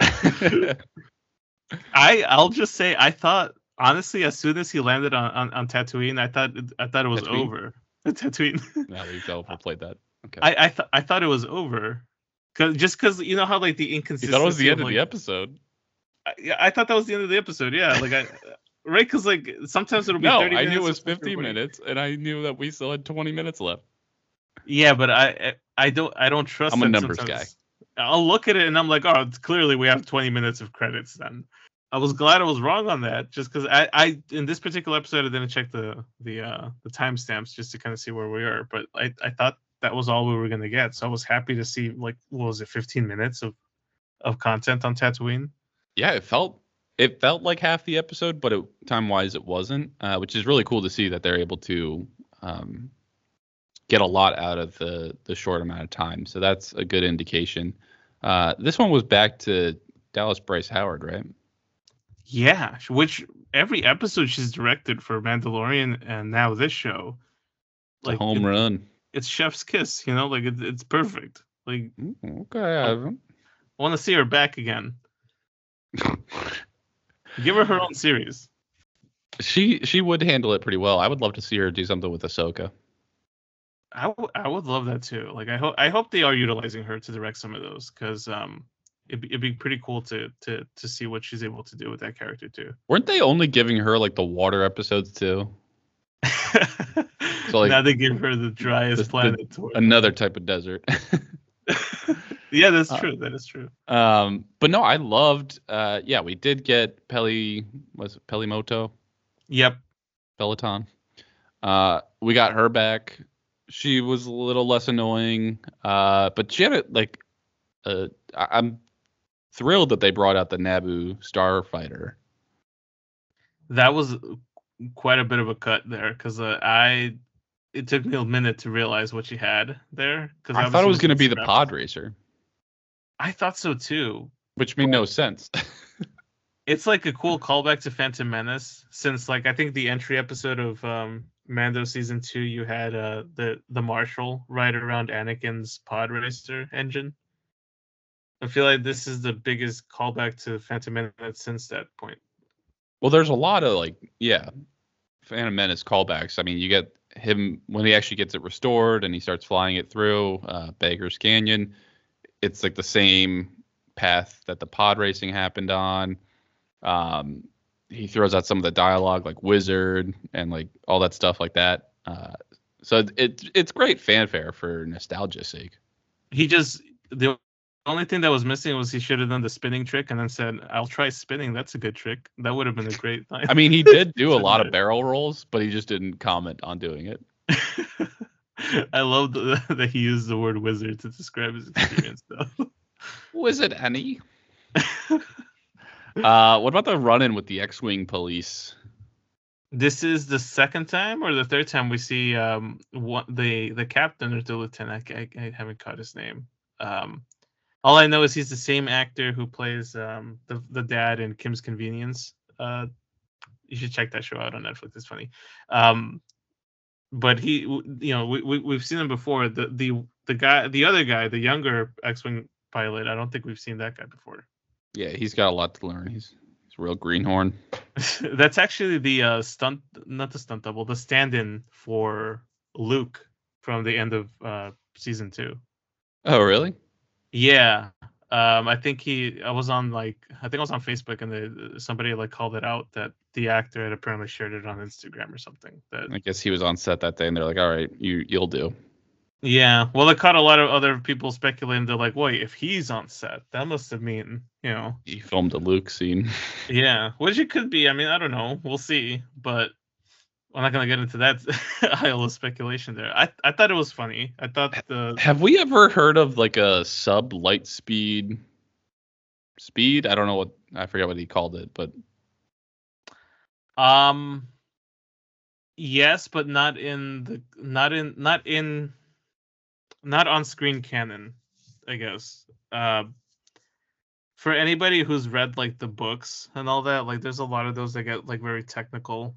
I I'll just say, I thought honestly, as soon as he landed on on, on Tatooine, I thought it- I thought it was Tatooine? over. Tatooine. now we've overplayed that. Okay. I I, th- I thought it was over. Cause just because you know how like the inconsistency. it was the end of like, the episode. I, yeah, I thought that was the end of the episode. Yeah, like I, right? Because like sometimes it'll be. No, 30 I knew it was 50 minutes, and I knew that we still had 20 minutes left. Yeah, but I, I don't, I don't trust. I'm a numbers sometimes. I'll look at it and I'm like, oh, it's clearly we have 20 minutes of credits. Then I was glad I was wrong on that, just because I, I in this particular episode I didn't check the the uh the timestamps just to kind of see where we are, but I I thought that was all we were gonna get, so I was happy to see like what was it, 15 minutes of of content on Tatooine. Yeah, it felt it felt like half the episode, but it, time-wise it wasn't, uh, which is really cool to see that they're able to um, get a lot out of the the short amount of time. So that's a good indication. Uh, this one was back to Dallas Bryce Howard, right? Yeah, which every episode she's directed for Mandalorian and now this show, like home it- run. It's Chef's kiss. You know, like it, it's perfect. Like Mm, Okay, Ivan. I want to see her back again. Give her her own series. she she would handle it pretty well. I would love to see her do something with Ahsoka. I, w- I would love that too. Like I hope I hope they are utilizing her to direct some of those because um it'd be, it'd be pretty cool to to to see what she's able to do with that character too. Weren't they only giving her like the water episodes too? Like, now they give her the driest the- the- planet. to. Another type of desert. yeah, that's Uh, true. That is true. Um, but no, I loved. Uh, yeah, we did get Peli. Was it Peli Motto? Yep. Peloton. Uh, we got her back. She was a little less annoying. Uh, but she had a like. Uh, I'm thrilled that they brought out the Naboo Starfighter. That was quite a bit of a cut there because uh, I it took me a minute to realize what she had there because I thought it was going to be the pod racer, I thought so too. which made no sense. It's like a cool callback to Phantom Menace since like I think the entry episode of um Mando season two you had uh the the Marshal ride around Anakin's pod racer engine. I feel like this is the biggest callback to Phantom Menace since that point. Well, there's a lot of like, yeah, Phantom Menace callbacks. I mean, you get him when he actually gets it restored and he starts flying it through uh, Beggar's Canyon. It's like the same path that the pod racing happened on. Um, he throws out some of the dialogue, like wizard and like all that stuff like that. Uh, so it, it it's great fanfare for nostalgia's sake. He just the only thing that was missing was he should have done the spinning trick and then said, "I'll try spinning. That's a good trick." That would have been a great line. I mean, he did do a lot of barrel rolls, but he just didn't comment on doing it. I love that he used the word wizard to describe his experience, though. Wizard Annie. Uh, what about the run-in with the X-wing police? this is the second time or the third time we see um what, the the captain or the lieutenant. I, I, I haven't caught his name. Um, all I know is he's the same actor who plays um the the dad in Kim's Convenience. Uh, you should check that show out on Netflix. It's funny. Um, but he, you know, we, we we've seen him before. The the the guy, the other guy, the younger X-wing pilot. I don't think we've seen that guy before. Yeah, he's got a lot to learn. He's he's a real greenhorn. That's actually the uh, stunt, not the stunt double, the stand-in for Luke from the end of uh, season two. Oh, really? Yeah, Um, I think he. I was on like I think I was on Facebook and the, somebody like called it out that the actor had apparently shared it on Instagram or something. That I guess he was on set that day, and they're like, "All right, you you'll do." yeah. Well, it caught a lot of other people speculating. They're like, wait, if he's on set, that must have mean you know. He filmed a Luke scene. Yeah, which it could be. I mean, I don't know. We'll see. But I'm not gonna get into that aisle of speculation there. I I thought it was funny. I thought the Have we ever heard of like a sub light speed speed? I don't know what I forget what he called it, but um yes, but not in the not in not in not on screen canon, I guess. Uh for anybody who's read like the books and all that, like there's a lot of those that get like very technical.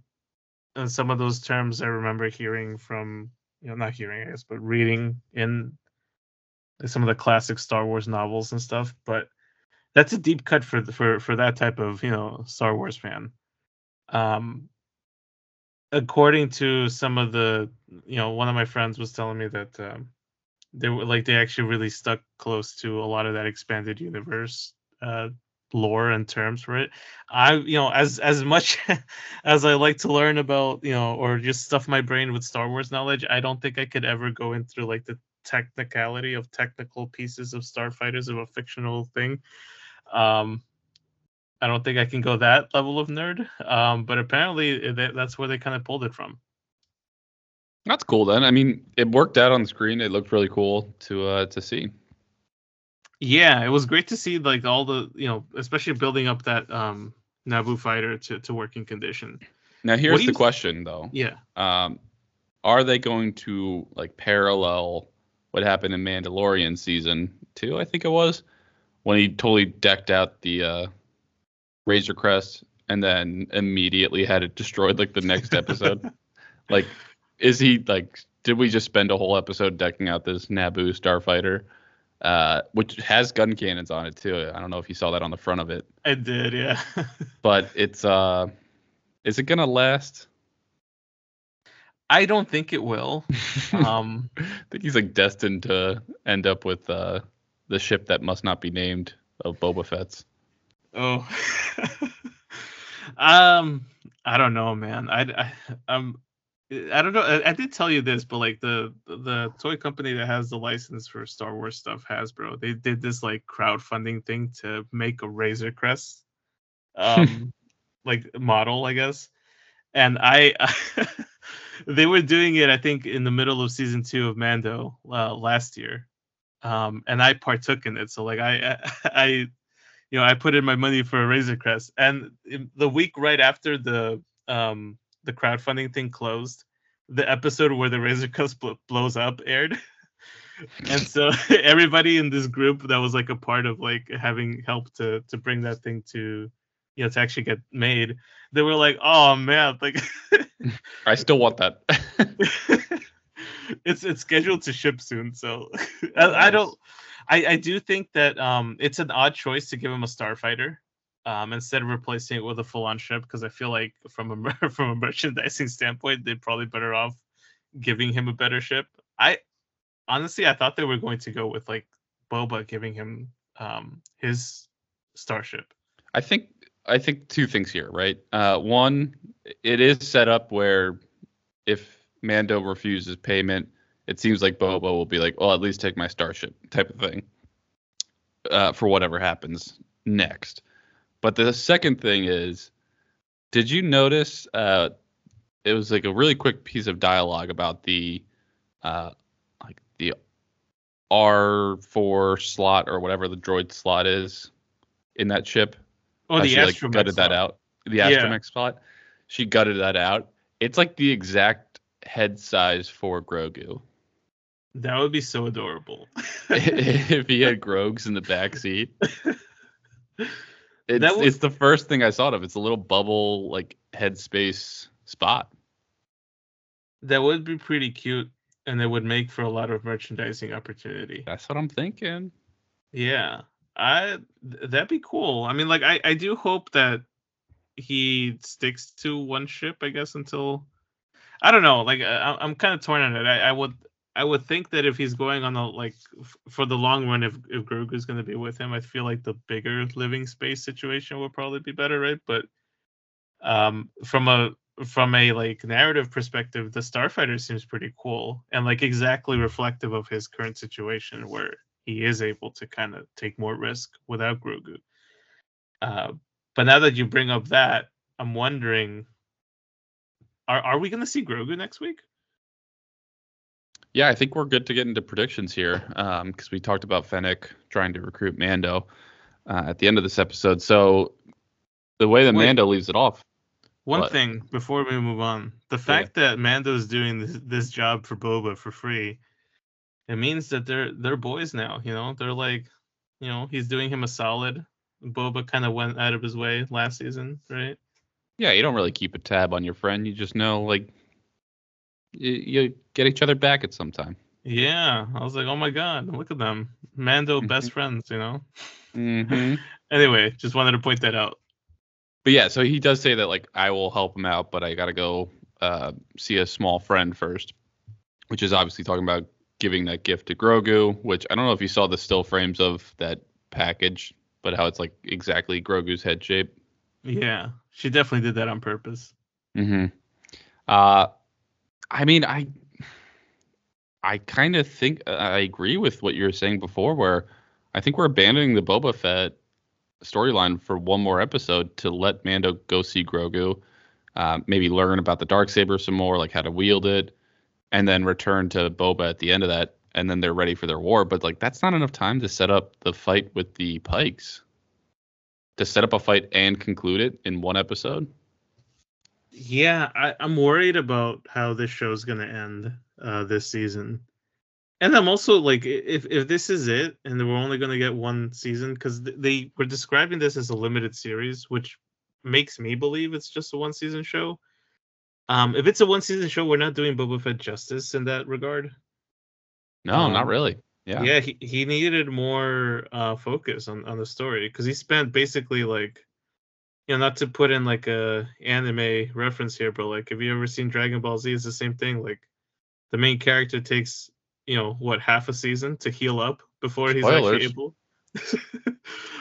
And some of those terms I remember hearing from you know, not hearing I guess, but reading in some of the classic Star Wars novels and stuff. But that's a deep cut for for for that type of you know Star Wars fan. Um, according to some of the you know one of my friends was telling me that um, they were like they actually really stuck close to a lot of that expanded universe uh, lore and terms for it. I you know as as much as I like to learn about you know or just stuff my brain with Star Wars knowledge, I don't think I could ever go into like the technicality of technical pieces of starfighters of a fictional thing. Um, I don't think I can go that level of nerd. Um, but apparently that, that's where they kind of pulled it from. that's cool. Then I mean, it worked out on the screen. It looked really cool to uh to see. Yeah, it was great to see like all the you know, especially building up that um Naboo fighter to, to working condition. Now here's the you- question though. Yeah. Um, are they going to like parallel what happened in Mandalorian season two? I think it was when he totally decked out the uh, Razor Crest and then immediately had it destroyed like the next episode. like, is he like? Did we just spend a whole episode decking out this Naboo starfighter, uh, which has gun cannons on it too? I don't know if you saw that on the front of it, I did, yeah. but it's uh, is it gonna last? I don't think it will. Um I think he's like destined to end up with uh, the ship that must not be named of Boba Fett's. oh. um I don't know, man. I I um I don't know. I, I did tell you this, but like the the toy company that has the license for Star Wars stuff, Hasbro, they did this like crowdfunding thing to make a Razor Crest, um, like model, I guess. And I, they were doing it, I think, in the middle of season two of Mando uh, last year, um, and I partook in it. So like I, I, you know, I put in my money for a Razor Crest, and in the week right after the um the crowdfunding thing closed, the episode where the Razor Crest bl- blows up aired. and so everybody in this group that was like a part of like having helped to to bring that thing to you know to actually get made they were like oh man like I still want that. it's it's scheduled to ship soon so I, I don't I, I do think that um it's an odd choice to give him a starfighter um instead of replacing it with a full-on ship because I feel like from a from a merchandising standpoint they're probably better off giving him a better ship. I honestly I thought they were going to go with like Boba giving him um his starship. I think I think two things here, right? Uh, one, it is set up where if Mando refuses payment, it seems like Boba will be like, "Well, at least take my starship," type of thing, uh, for whatever happens next. But the second thing is, did you notice? Uh, it was like a really quick piece of dialogue about the, uh, like the R four slot or whatever the droid slot is in that ship Oh, how the she like gutted that out. The Yeah. astromech spot. She gutted that out. It's like the exact head size for Grogu. That would be so adorable. if he had Grogs in the back seat. It's, was- it's the first thing I thought of. It's a little bubble like headspace spot. that would be pretty cute and it would make for a lot of merchandising opportunity. That's what I'm thinking. Yeah. I that'd be cool. I mean like I I do hope that he sticks to one ship I guess until I don't know. Like I I'm kind of torn on it. I, I would I would think that if he's going on the like f- for the long run, if if Grogu's going to be with him, I feel like the bigger living space situation would probably be better, right? But um, from a from a like narrative perspective, the Starfighter seems pretty cool and like exactly reflective of his current situation, where he is able to kind of take more risk without Grogu. Uh, but now that you bring up that, I'm wondering, are are we going to see Grogu next week? Yeah, I think we're good to get into predictions here because um, we talked about Fennec trying to recruit Mando uh, at the end of this episode. So the way that Wait, Mando leaves it off. One what? thing before we move on, the fact yeah. that Mando's doing this, this job for Boba for free, it means that they're they're boys now. You know, they're like, you know, he's doing him a solid. Boba kind of went out of his way last season, right? Yeah, you don't really keep a tab on your friend. You just know like you, you get each other back at some time. Yeah, I was like, oh my god, look at them, Mando mm-hmm. best friends, you know. Mm-hmm. anyway, just wanted to point that out. But yeah, so he does say that like I will help him out, but I got to go uh, see a small friend first, which is obviously talking about giving that gift to Grogu. Which I don't know if you saw the still frames of that package, but how it's like exactly Grogu's head shape. Yeah, she definitely did that on purpose. Mm-hmm. Uh, I mean, I I kind of think uh, I agree with what you were saying before, where I think we're abandoning the Boba Fett storyline for one more episode to let Mando go see Grogu, uh, maybe learn about the dark saber some more, like how to wield it, and then return to Boba at the end of that, and then they're ready for their war. But like that's not enough time to set up the fight with the Pikes. To set up a fight and conclude it in one episode. Yeah, I, am worried about how this show's gonna end uh, this season, and I'm also like, if if this is it, and we're only gonna get one season, because they were describing this as a limited series, which makes me believe it's just a one season show. Um, if it's a one season show, we're not doing Boba Fett justice in that regard. No, um, not really. Yeah. Yeah, he, he needed more uh focus on, on the story because he spent basically like you know, not to put in like a anime reference here, but like, have you ever seen Dragon Ball Z? It's the same thing. Like, the main character takes, you know, what half a season to heal up before he's actually able.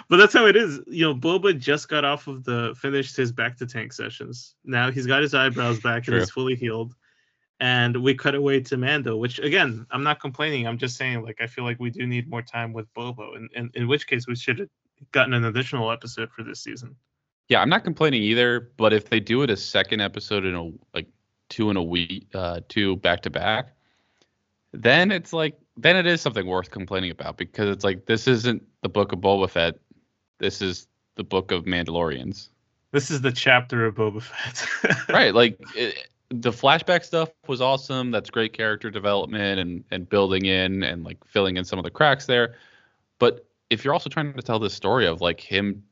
but that's how it is. You know, Boba just got off of the finished his bacta tank sessions. Now he's got his eyebrows back and he's fully healed. And we cut away to Mando, which again, I'm not complaining. I'm just saying, like, I feel like we do need more time with Bobo, and, and in which case we should have gotten an additional episode for this season. Yeah, I'm not complaining either. But if they do it a second episode in a like two in a week, uh, two back to back, then it's like then it is something worth complaining about because it's like this isn't the book of Boba Fett. This is the book of Mandalorians. This is the chapter of Boba Fett. right, like it, the flashback stuff was awesome. That's great character development and and building in and like filling in some of the cracks there. But if you're also trying to tell this story of like him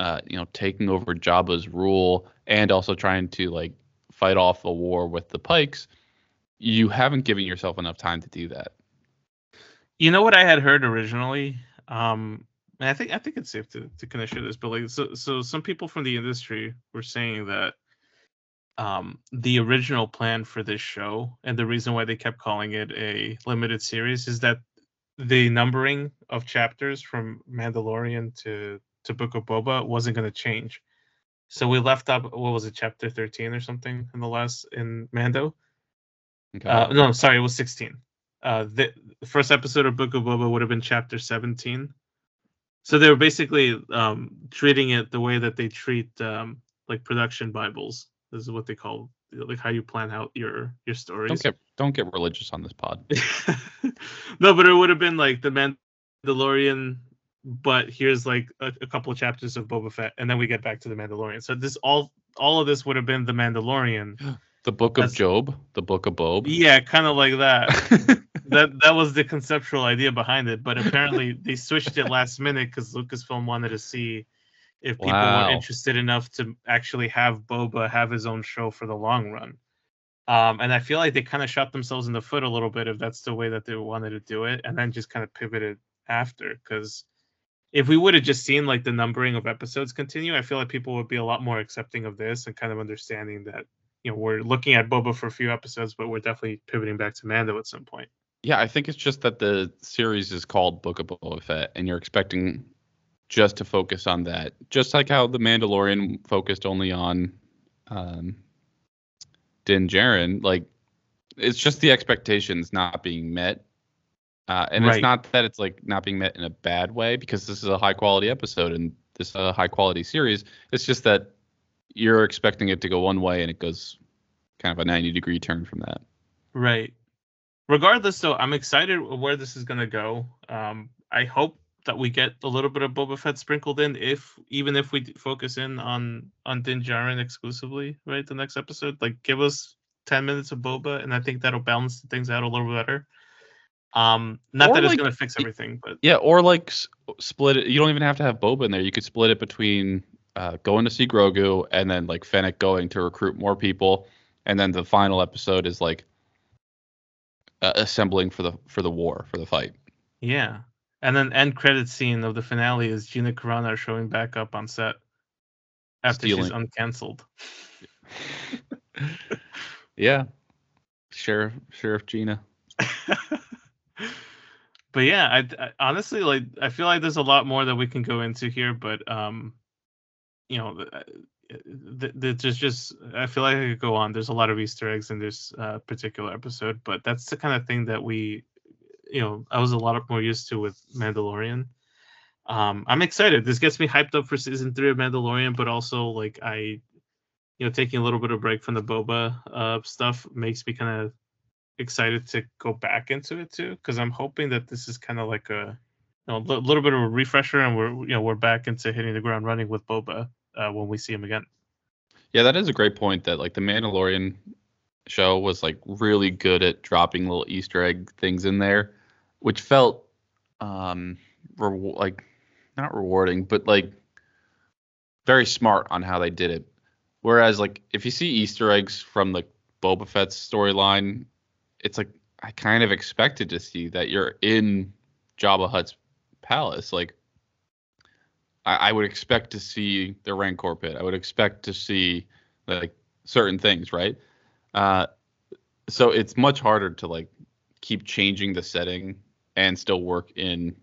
uh, you know, taking over Jabba's rule and also trying to like fight off a war with the Pikes, you haven't given yourself enough time to do that. You know what I had heard originally? Um, and I think I think it's safe to, to kind of share this, but like so so some people from the industry were saying that um, the original plan for this show and the reason why they kept calling it a limited series is that the numbering of chapters from Mandalorian to to Book of Boba wasn't going to change. So we left up what was it, chapter thirteen or something in the last in Mando. Okay. Uh, no, sorry, it was sixteen. Uh, the, the first episode of Book of Boba would have been chapter seventeen. So they were basically um, treating it the way that they treat um, like production bibles. This is what they call like how you plan out your your stories. Don't get don't get religious on this pod. no, but it would have been like the Mandalorian but here's like a, a, couple of chapters of Boba Fett, and then we get back to the Mandalorian. So this all all of this would have been the Mandalorian. The Book of Job, the Book of Bob. Yeah, kind of like that. that that was the conceptual idea behind it, but apparently they switched it last minute because Lucasfilm wanted to see if people wow. were interested enough to actually have Boba have his own show for the long run. Um, and I feel like they kind of shot themselves in the foot a little bit if that's the way that they wanted to do it, and then just kind of pivoted after because if we would have just seen like the numbering of episodes continue, I feel like people would be a lot more accepting of this and kind of understanding that you know we're looking at Boba for a few episodes, but we're definitely pivoting back to Mando at some point. Yeah, I think it's just that the series is called Book of Boba Fett, and you're expecting just to focus on that, just like how the Mandalorian focused only on um, Din Djarin. Like, it's just the expectations not being met, uh, and Right. it's not that it's like not being met in a bad way because this is a high quality episode and this is a high quality series. It's just that you're expecting it to go one way and it goes kind of a 90 degree turn from that. Right. Regardless, though, I'm excited where this is gonna go. Um, I hope that we get a little bit of Boba Fett sprinkled in, if even if we focus in on on Din Djarin exclusively, right? The next episode, like, give us ten minutes of Boba, and I think that'll balance things out a little better. Um, not Or, that it's gonna fix everything, but Yeah, or like s- split it. You don't even have to have Boba in there. You could split it between uh, going to see Grogu and then like Fennec going to recruit more people, and then the final episode is like uh, assembling for the for the war for the fight. yeah. And then end credit scene of the finale is Gina Carano showing back up on set after she's Stealing. uncancelled. Yeah, Sheriff Sheriff Gina. but yeah, I, I honestly like. I feel like there's a lot more that we can go into here, but um, you know, th- th- th- there's just. I feel like I could go on. There's a lot of Easter eggs in this uh, particular episode, but that's the kind of thing that we, you know, I was a lot more used to with Mandalorian. Um, I'm excited. This gets me hyped up for season three of Mandalorian, but also like I, you know, taking a little bit of break from the Boba uh, stuff makes me kind of excited to go back into it too because I'm hoping that this is kind of like a you know, a little bit of a refresher and we're you know we're back into hitting the ground running with Boba uh, when we see him again. Yeah, that is a great point. That like the Mandalorian show was like really good at dropping little Easter egg things in there, which felt um re- like not rewarding, but like very smart on how they did it. Whereas like if you see Easter eggs from the Boba Fett's storyline, it's like I kind of expected to see that you're in Jabba Hutt's palace. Like I, I would expect to see the Rancor pit. I would expect to see like certain things, right? Uh, so it's much harder to like keep changing the setting and still work in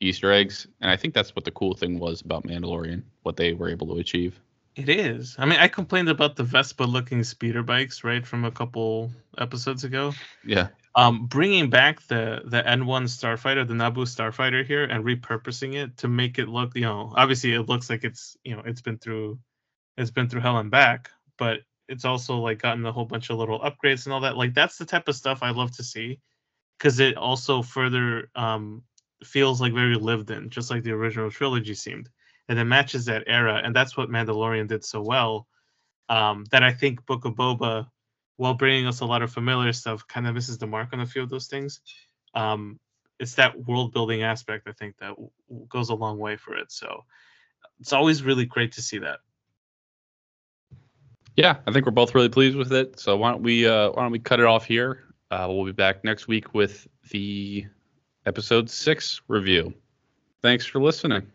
Easter eggs. And I think that's what the cool thing was about Mandalorian, what they were able to achieve. It is. I mean, I complained about the Vespa looking speeder bikes right from a couple episodes ago. Yeah. Um, bringing back the the N1 starfighter, the Naboo starfighter here, and repurposing it to make it look, you know, obviously it looks like it's you know it's been through, it's been through hell and back, but it's also like gotten a whole bunch of little upgrades and all that. Like that's the type of stuff I love to see, because it also further um feels like very lived in, just like the original trilogy seemed, and it matches that era, and that's what Mandalorian did so well. Um, that I think Book of Boba while bringing us a lot of familiar stuff, kind of misses the mark on a few of those things. Um, it's that world building aspect I think that w- goes a long way for it. So it's always really great to see that. Yeah, I think we're both really pleased with it. So why don't we uh, why don't we cut it off here? Uh, we'll be back next week with the episode six review. Thanks for listening.